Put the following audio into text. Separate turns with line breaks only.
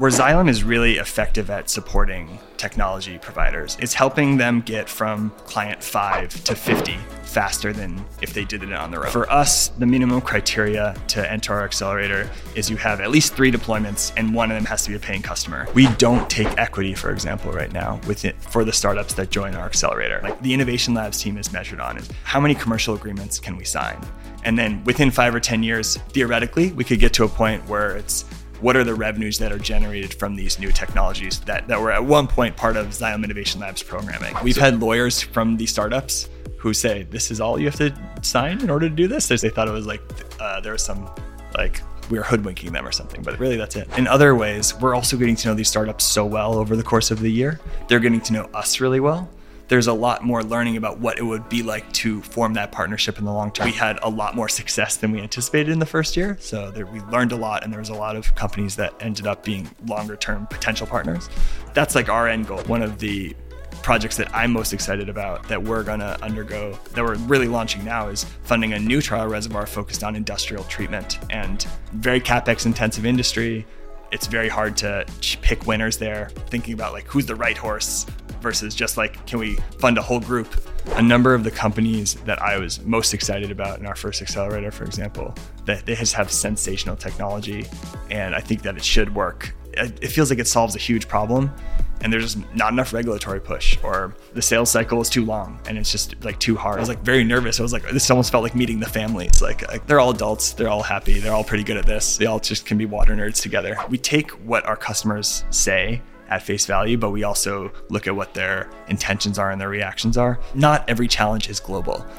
Where Xylem is really effective at supporting technology providers, it's helping them get from client five to 50 faster than if they did it on their own. For us, the minimum criteria to enter our accelerator is you have at least three deployments and one of them has to be a paying customer. We don't take equity, for example, right now with it for the startups that join our accelerator. Like the innovation labs team is measured on is how many commercial agreements can we sign? And then within five or 10 years, theoretically, we could get to a point where it's what are the revenues that are generated from these new technologies that, that were at one point part of Xylem Innovation Labs programming. We've had lawyers from these startups who say, this is all you have to sign in order to do this. They thought it was like uh, there was some like we are hoodwinking them or something, but really that's it. In other ways, we're also getting to know these startups so well over the course of the year. They're getting to know us really well there's a lot more learning about what it would be like to form that partnership in the long term. We had a lot more success than we anticipated in the first year. So there, we learned a lot, and there was a lot of companies that ended up being longer term potential partners. That's like our end goal. One of the projects that I'm most excited about that we're going to undergo, that we're really launching now, is funding a new trial reservoir focused on industrial treatment and very capex intensive industry. It's very hard to pick winners there, thinking about like who's the right horse, versus just like, can we fund a whole group? A number of the companies that I was most excited about in our first accelerator, for example, that they just have sensational technology, and I think that it should work. It feels like it solves a huge problem, and there's just not enough regulatory push, or the sales cycle is too long, and it's just like too hard. I was like very nervous. I was like, this almost felt like meeting the family. It's like, like they're all adults, they're all happy, they're all pretty good at this. They all just can be water nerds together. We take what our customers say at face value, but we also look at what their intentions are and their reactions are. Not every challenge is global.